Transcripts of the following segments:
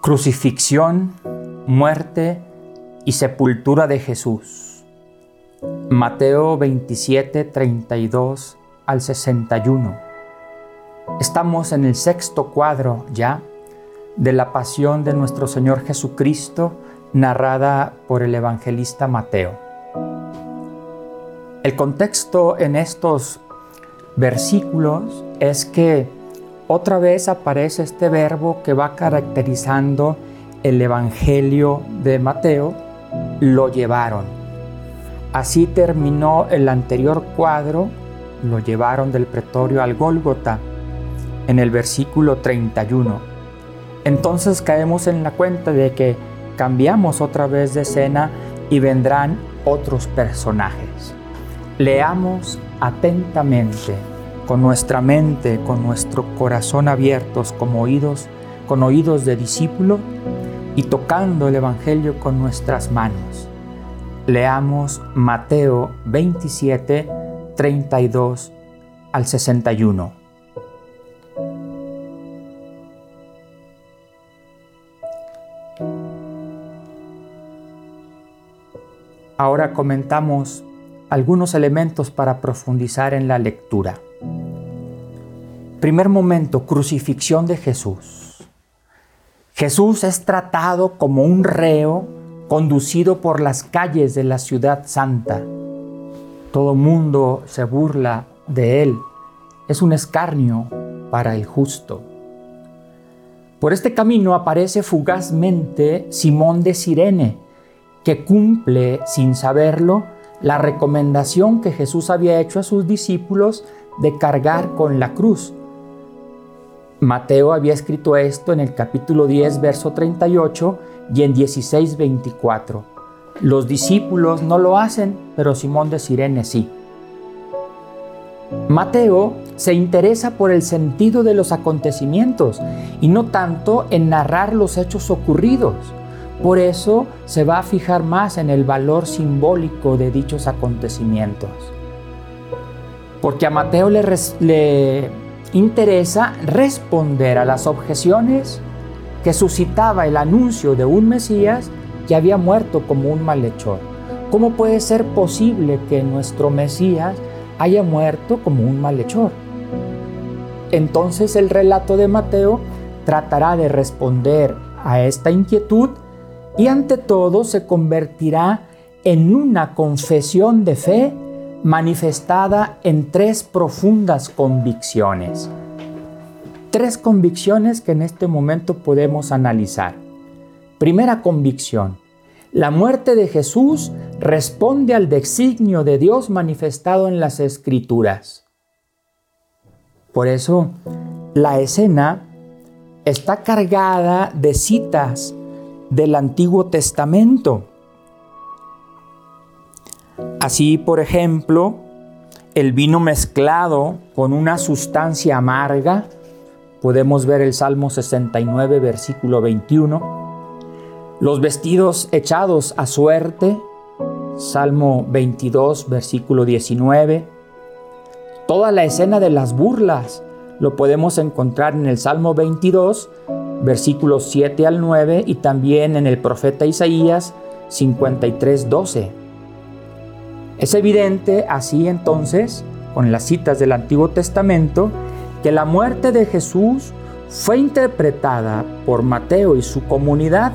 Crucifixión, muerte y sepultura de Jesús. Mateo 27, 32 al 61. Estamos en el sexto cuadro ya de la pasión de nuestro Señor Jesucristo narrada por el evangelista Mateo. El contexto en estos versículos es que otra vez aparece este verbo que va caracterizando el Evangelio de Mateo, lo llevaron. Así terminó el anterior cuadro, lo llevaron del pretorio al Gólgota, en el versículo 31. Entonces caemos en la cuenta de que cambiamos otra vez de escena y vendrán otros personajes. Leamos atentamente con nuestra mente, con nuestro corazón abiertos como oídos, con oídos de discípulo y tocando el Evangelio con nuestras manos. Leamos Mateo 27, 32 al 61. Ahora comentamos algunos elementos para profundizar en la lectura. Primer momento, crucifixión de Jesús. Jesús es tratado como un reo conducido por las calles de la ciudad santa. Todo mundo se burla de él. Es un escarnio para el justo. Por este camino aparece fugazmente Simón de Sirene, que cumple, sin saberlo, la recomendación que Jesús había hecho a sus discípulos de cargar con la cruz Mateo había escrito esto en el capítulo 10, verso 38 y en 16, 24. Los discípulos no lo hacen, pero Simón de Sirene sí. Mateo se interesa por el sentido de los acontecimientos y no tanto en narrar los hechos ocurridos. Por eso se va a fijar más en el valor simbólico de dichos acontecimientos. Porque a Mateo le, le interesa responder a las objeciones que suscitaba el anuncio de un Mesías que había muerto como un malhechor. ¿Cómo puede ser posible que nuestro Mesías haya muerto como un malhechor? Entonces el relato de Mateo tratará de responder a esta inquietud y ante todo se convertirá en una confesión de fe manifestada en tres profundas convicciones. Tres convicciones que en este momento podemos analizar. Primera convicción. La muerte de Jesús responde al designio de Dios manifestado en las Escrituras. Por eso, la escena está cargada de citas del Antiguo Testamento. Así, por ejemplo, el vino mezclado con una sustancia amarga, podemos ver el Salmo 69, versículo 21. Los vestidos echados a suerte, Salmo 22, versículo 19. Toda la escena de las burlas lo podemos encontrar en el Salmo 22, versículos 7 al 9 y también en el profeta Isaías 53, 12. Es evidente así entonces, con las citas del Antiguo Testamento, que la muerte de Jesús fue interpretada por Mateo y su comunidad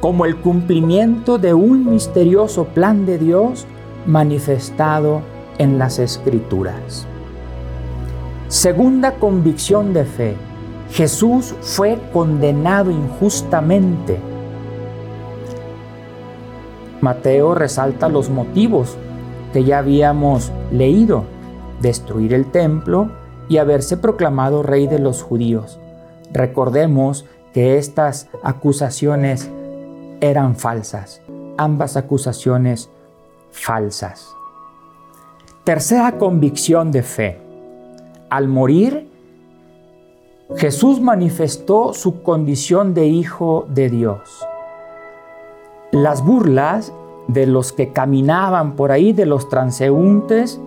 como el cumplimiento de un misterioso plan de Dios manifestado en las Escrituras. Segunda convicción de fe, Jesús fue condenado injustamente. Mateo resalta los motivos que ya habíamos leído, destruir el templo y haberse proclamado rey de los judíos. Recordemos que estas acusaciones eran falsas, ambas acusaciones falsas. Tercera convicción de fe. Al morir, Jesús manifestó su condición de hijo de Dios. Las burlas de los que caminaban por ahí, de los transeúntes,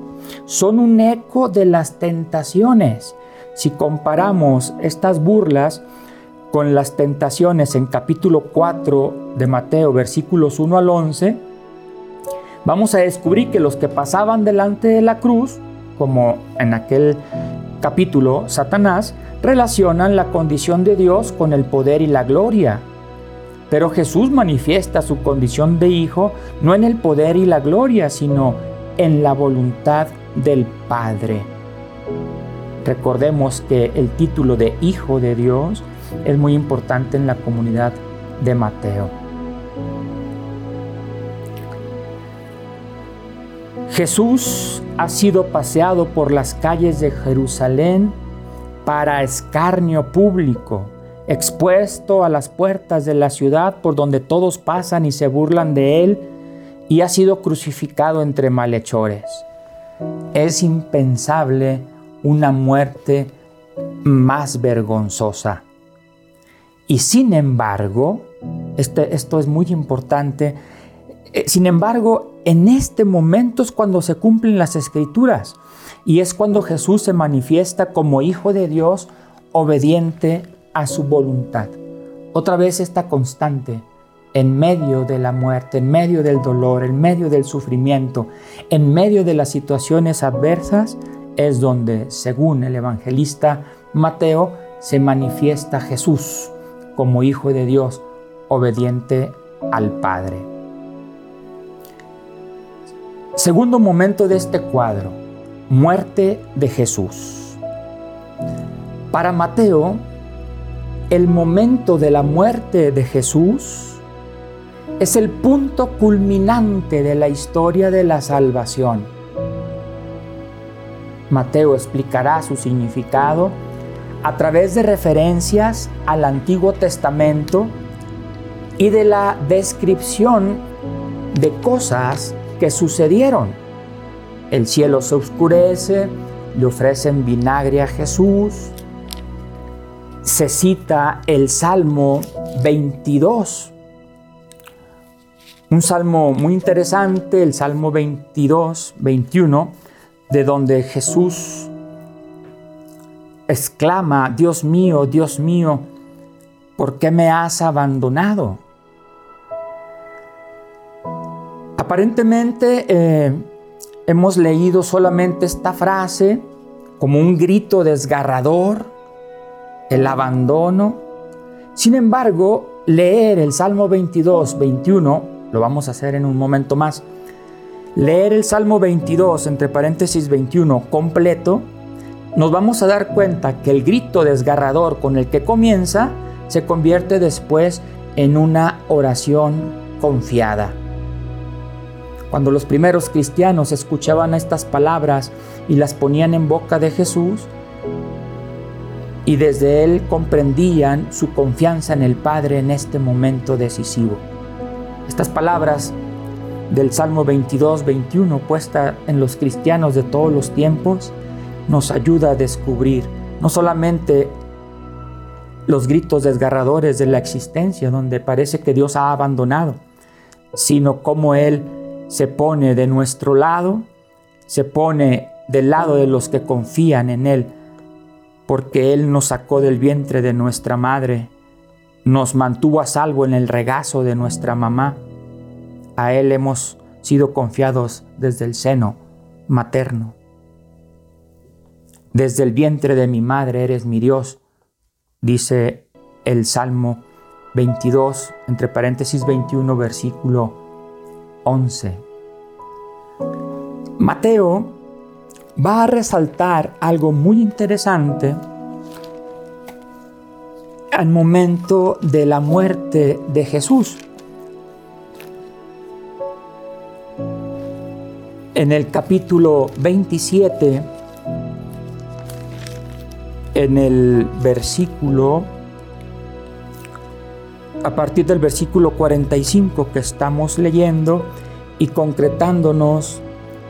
son un eco de las tentaciones. Si comparamos estas burlas con las tentaciones en capítulo 4 de Mateo, versículos 1 al 11, vamos a descubrir que los que pasaban delante de la cruz, como en aquel capítulo Satanás, relacionan la condición de Dios con el poder y la gloria. Pero Jesús manifiesta su condición de hijo no en el poder y la gloria, sino en la voluntad del Padre. Recordemos que el título de Hijo de Dios es muy importante en la comunidad de Mateo. Jesús ha sido paseado por las calles de Jerusalén para escarnio público, expuesto a las puertas de la ciudad por donde todos pasan y se burlan de él, y ha sido crucificado entre malhechores. Es impensable una muerte más vergonzosa. Y sin embargo, este, esto es muy importante, eh, sin embargo, en este momento es cuando se cumplen las escrituras y es cuando Jesús se manifiesta como Hijo de Dios obediente a su voluntad. Otra vez esta constante en medio de la muerte, en medio del dolor, en medio del sufrimiento, en medio de las situaciones adversas, es donde, según el evangelista Mateo, se manifiesta Jesús como Hijo de Dios, obediente al Padre. Segundo momento de este cuadro, muerte de Jesús. Para Mateo, el momento de la muerte de Jesús es el punto culminante de la historia de la salvación. Mateo explicará su significado a través de referencias al Antiguo Testamento y de la descripción de cosas que sucedieron. El cielo se oscurece, le ofrecen vinagre a Jesús, se cita el Salmo 22, un salmo muy interesante, el Salmo 22, 21, de donde Jesús exclama, Dios mío, Dios mío, ¿por qué me has abandonado? Aparentemente eh, hemos leído solamente esta frase como un grito desgarrador, el abandono. Sin embargo, leer el Salmo 22, 21 lo vamos a hacer en un momento más. Leer el Salmo 22, entre paréntesis 21, completo, nos vamos a dar cuenta que el grito desgarrador con el que comienza se convierte después en una oración confiada. Cuando los primeros cristianos escuchaban estas palabras y las ponían en boca de Jesús, y desde él comprendían su confianza en el Padre en este momento decisivo. Estas palabras del Salmo 22, 21, puesta en los cristianos de todos los tiempos, nos ayuda a descubrir no solamente los gritos desgarradores de la existencia, donde parece que Dios ha abandonado, sino cómo Él se pone de nuestro lado, se pone del lado de los que confían en Él, porque Él nos sacó del vientre de nuestra madre nos mantuvo a salvo en el regazo de nuestra mamá. A Él hemos sido confiados desde el seno materno. Desde el vientre de mi madre eres mi Dios, dice el Salmo 22, entre paréntesis 21, versículo 11. Mateo va a resaltar algo muy interesante al momento de la muerte de Jesús. En el capítulo 27, en el versículo, a partir del versículo 45 que estamos leyendo y concretándonos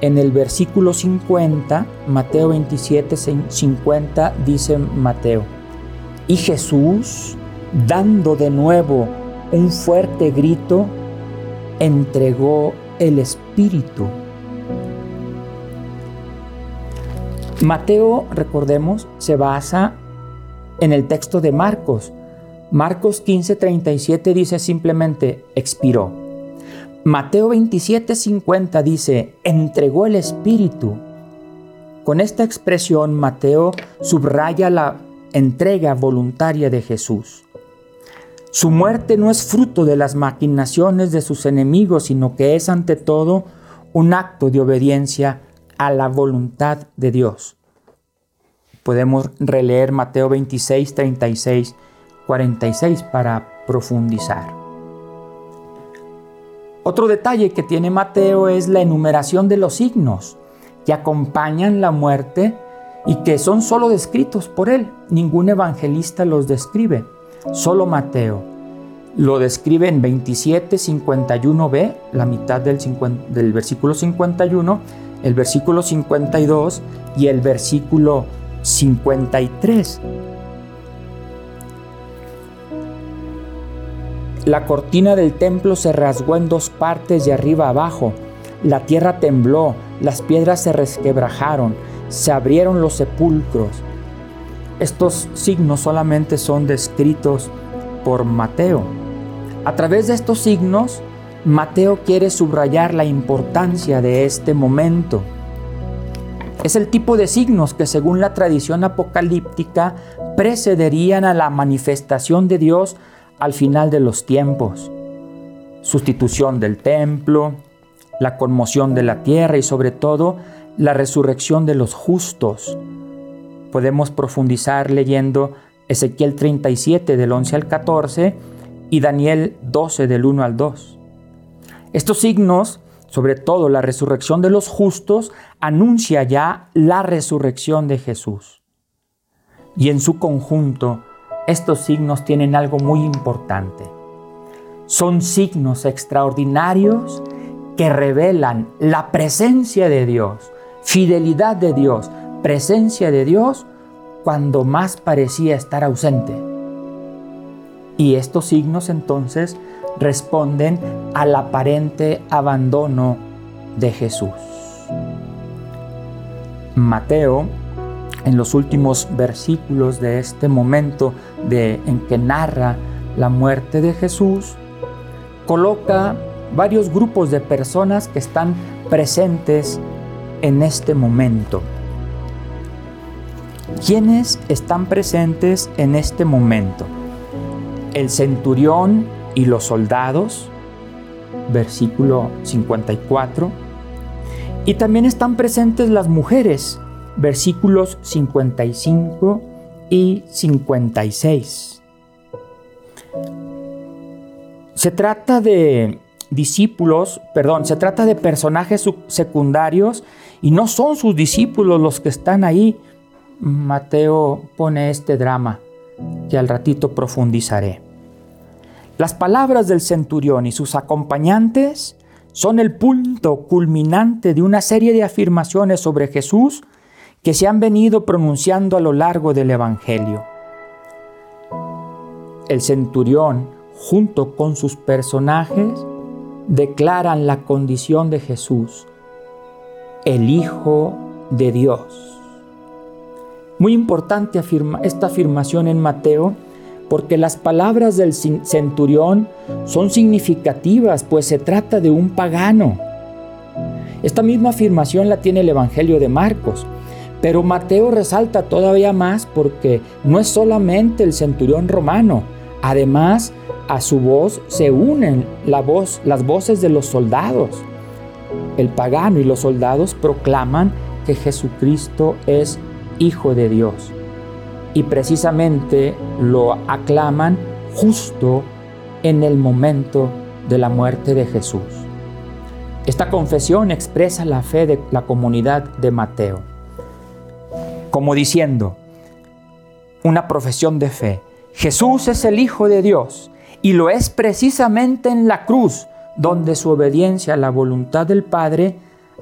en el versículo 50, Mateo 27, 50, dice Mateo. Y Jesús, dando de nuevo un fuerte grito, entregó el Espíritu. Mateo, recordemos, se basa en el texto de Marcos, Marcos 15:37 dice simplemente expiró. Mateo 27:50 dice entregó el Espíritu. Con esta expresión Mateo subraya la entrega voluntaria de Jesús. Su muerte no es fruto de las maquinaciones de sus enemigos, sino que es ante todo un acto de obediencia a la voluntad de Dios. Podemos releer Mateo 26, 36, 46 para profundizar. Otro detalle que tiene Mateo es la enumeración de los signos que acompañan la muerte y que son solo descritos por él. Ningún evangelista los describe, solo Mateo. Lo describe en 27, 51b, la mitad del, del versículo 51, el versículo 52 y el versículo 53. La cortina del templo se rasgó en dos partes de arriba abajo. La tierra tembló, las piedras se resquebrajaron, se abrieron los sepulcros. Estos signos solamente son descritos por Mateo. A través de estos signos, Mateo quiere subrayar la importancia de este momento. Es el tipo de signos que según la tradición apocalíptica precederían a la manifestación de Dios al final de los tiempos. Sustitución del templo, la conmoción de la tierra y sobre todo la resurrección de los justos. Podemos profundizar leyendo Ezequiel 37 del 11 al 14 y Daniel 12 del 1 al 2. Estos signos, sobre todo la resurrección de los justos, anuncia ya la resurrección de Jesús. Y en su conjunto, estos signos tienen algo muy importante. Son signos extraordinarios que revelan la presencia de Dios, fidelidad de Dios, presencia de Dios cuando más parecía estar ausente. Y estos signos entonces responden al aparente abandono de Jesús. Mateo, en los últimos versículos de este momento de, en que narra la muerte de Jesús, coloca varios grupos de personas que están presentes en este momento. ¿Quiénes están presentes en este momento? El centurión y los soldados, versículo 54. Y también están presentes las mujeres, versículos 55 y 56. Se trata de discípulos, perdón, se trata de personajes secundarios y no son sus discípulos los que están ahí. Mateo pone este drama que al ratito profundizaré. Las palabras del centurión y sus acompañantes son el punto culminante de una serie de afirmaciones sobre Jesús que se han venido pronunciando a lo largo del Evangelio. El centurión, junto con sus personajes, declaran la condición de Jesús, el Hijo de Dios. Muy importante esta afirmación en Mateo porque las palabras del centurión son significativas, pues se trata de un pagano. Esta misma afirmación la tiene el Evangelio de Marcos, pero Mateo resalta todavía más porque no es solamente el centurión romano, además a su voz se unen las voces de los soldados. El pagano y los soldados proclaman que Jesucristo es Hijo de Dios. Y precisamente lo aclaman justo en el momento de la muerte de Jesús. Esta confesión expresa la fe de la comunidad de Mateo, como diciendo, una profesión de fe, Jesús es el Hijo de Dios y lo es precisamente en la cruz donde su obediencia a la voluntad del Padre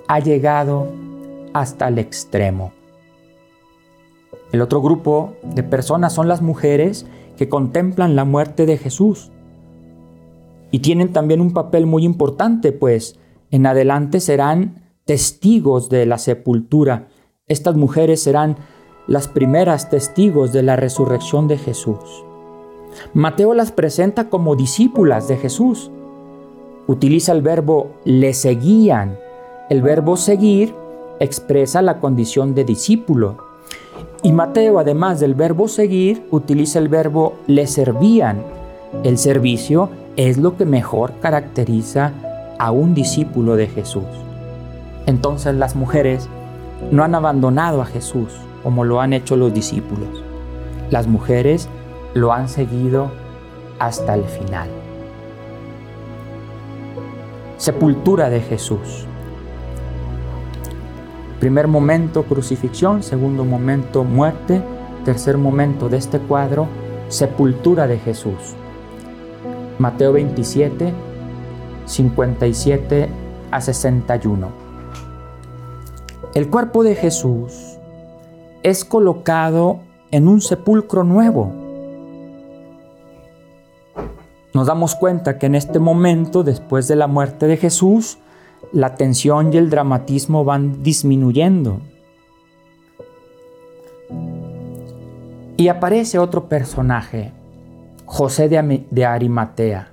ha llegado hasta el extremo. El otro grupo de personas son las mujeres que contemplan la muerte de Jesús y tienen también un papel muy importante, pues en adelante serán testigos de la sepultura. Estas mujeres serán las primeras testigos de la resurrección de Jesús. Mateo las presenta como discípulas de Jesús. Utiliza el verbo le seguían. El verbo seguir expresa la condición de discípulo. Y Mateo, además del verbo seguir, utiliza el verbo le servían. El servicio es lo que mejor caracteriza a un discípulo de Jesús. Entonces las mujeres no han abandonado a Jesús como lo han hecho los discípulos. Las mujeres lo han seguido hasta el final. Sepultura de Jesús. Primer momento crucifixión, segundo momento muerte, tercer momento de este cuadro, sepultura de Jesús. Mateo 27, 57 a 61. El cuerpo de Jesús es colocado en un sepulcro nuevo. Nos damos cuenta que en este momento, después de la muerte de Jesús, la tensión y el dramatismo van disminuyendo. Y aparece otro personaje, José de Arimatea.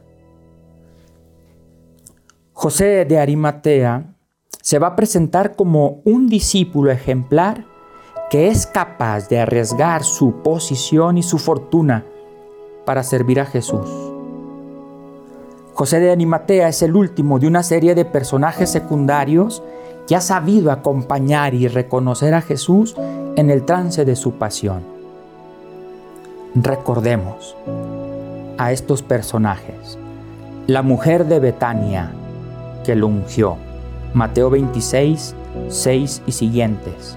José de Arimatea se va a presentar como un discípulo ejemplar que es capaz de arriesgar su posición y su fortuna para servir a Jesús. José de Arimatea es el último de una serie de personajes secundarios que ha sabido acompañar y reconocer a Jesús en el trance de su pasión. Recordemos a estos personajes. La mujer de Betania que lo ungió. Mateo 26, 6 y siguientes.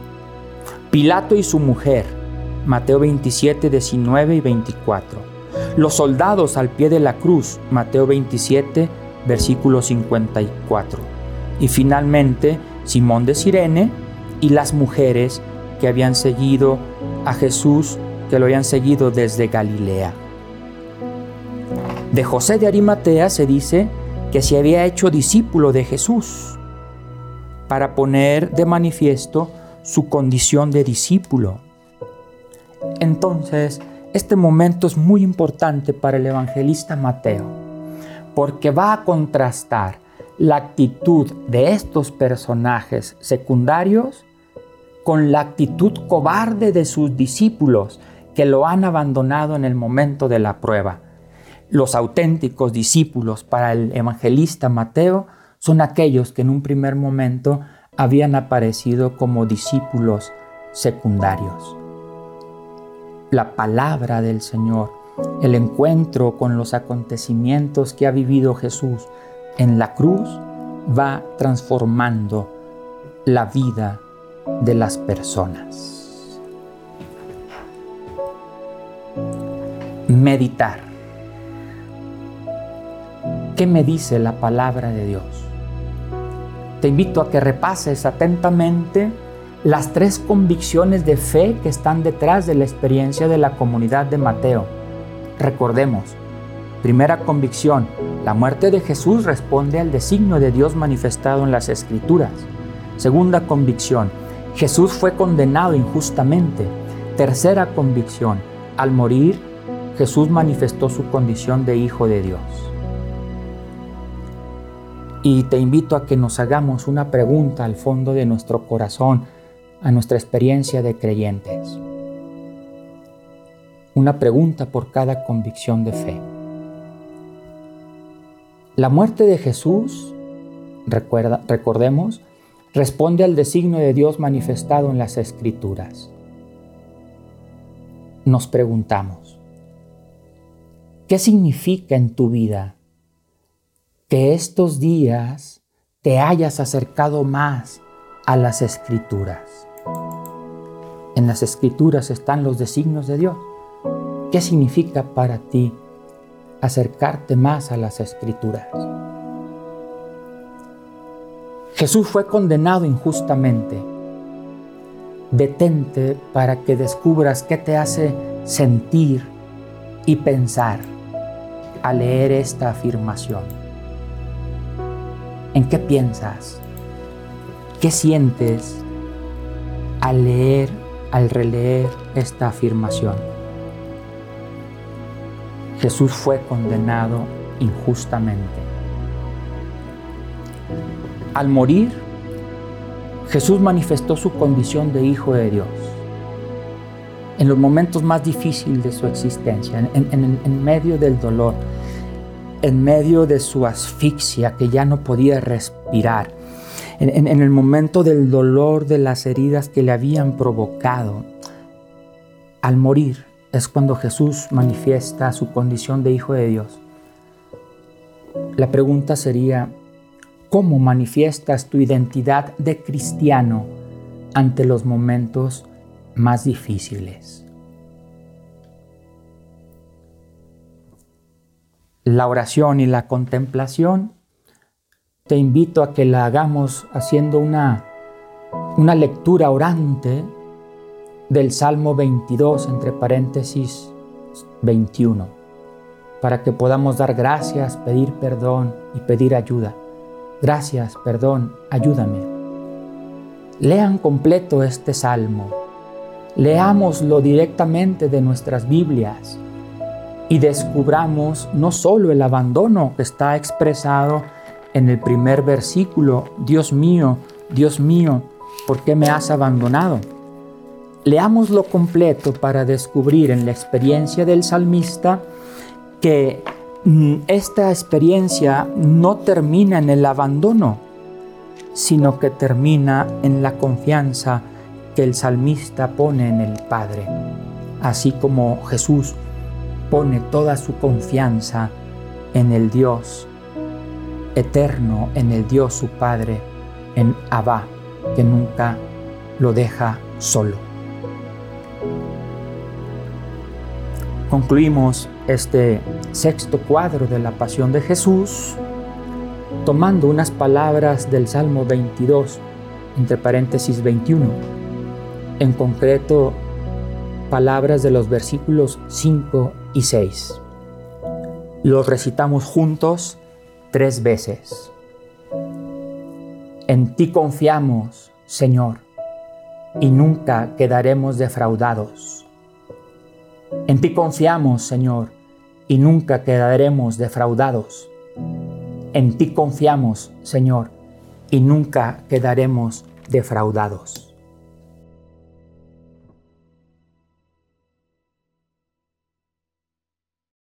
Pilato y su mujer. Mateo 27, 19 y 24. Los soldados al pie de la cruz. Mateo 27, versículo 54. Y finalmente Simón de Sirene y las mujeres que habían seguido a Jesús, que lo habían seguido desde Galilea. De José de Arimatea se dice que se había hecho discípulo de Jesús para poner de manifiesto su condición de discípulo. Entonces, este momento es muy importante para el evangelista Mateo, porque va a contrastar la actitud de estos personajes secundarios con la actitud cobarde de sus discípulos que lo han abandonado en el momento de la prueba. Los auténticos discípulos para el evangelista Mateo son aquellos que en un primer momento habían aparecido como discípulos secundarios. La palabra del Señor, el encuentro con los acontecimientos que ha vivido Jesús en la cruz, va transformando la vida de las personas. Meditar. ¿Qué me dice la palabra de Dios? Te invito a que repases atentamente las tres convicciones de fe que están detrás de la experiencia de la comunidad de Mateo. Recordemos, primera convicción, la muerte de Jesús responde al designio de Dios manifestado en las Escrituras. Segunda convicción, Jesús fue condenado injustamente. Tercera convicción, al morir, Jesús manifestó su condición de Hijo de Dios. Y te invito a que nos hagamos una pregunta al fondo de nuestro corazón, a nuestra experiencia de creyentes. Una pregunta por cada convicción de fe. La muerte de Jesús, recordemos, responde al designio de Dios manifestado en las Escrituras. Nos preguntamos, ¿qué significa en tu vida que estos días te hayas acercado más a las escrituras. En las escrituras están los designios de Dios. ¿Qué significa para ti acercarte más a las escrituras? Jesús fue condenado injustamente. Detente para que descubras qué te hace sentir y pensar al leer esta afirmación. ¿En qué piensas? ¿Qué sientes al leer, al releer esta afirmación? Jesús fue condenado injustamente. Al morir, Jesús manifestó su condición de Hijo de Dios en los momentos más difíciles de su existencia, en, medio del dolor, en medio de su asfixia que ya no podía respirar, en, el momento del dolor de las heridas que le habían provocado. Al morir es cuando Jesús manifiesta su condición de Hijo de Dios. La pregunta sería, ¿cómo manifiestas tu identidad de cristiano ante los momentos más difíciles. La oración y la contemplación te invito a que la hagamos haciendo una, una lectura orante del Salmo 22, entre paréntesis 21, para que podamos dar gracias, pedir perdón y pedir ayuda. Gracias, perdón, ayúdame. Lean completo este salmo Leámoslo directamente de nuestras Biblias y descubramos no solo el abandono que está expresado en el primer versículo, Dios mío, Dios mío, ¿por qué me has abandonado? Leámoslo completo para descubrir en la experiencia del salmista que mm, esta experiencia no termina en el abandono, sino que termina en la confianza que el salmista pone en el Padre, así como Jesús pone toda su confianza en el Dios eterno, en el Dios su Padre, en Abba, que nunca lo deja solo. Concluimos este sexto cuadro de la Pasión de Jesús tomando unas palabras del Salmo 22, entre paréntesis 21 en concreto palabras de los versículos 5 y 6. Los recitamos juntos tres veces. En ti confiamos, Señor, y nunca quedaremos defraudados. En ti confiamos, Señor, y nunca quedaremos defraudados. En ti confiamos, Señor, y nunca quedaremos defraudados.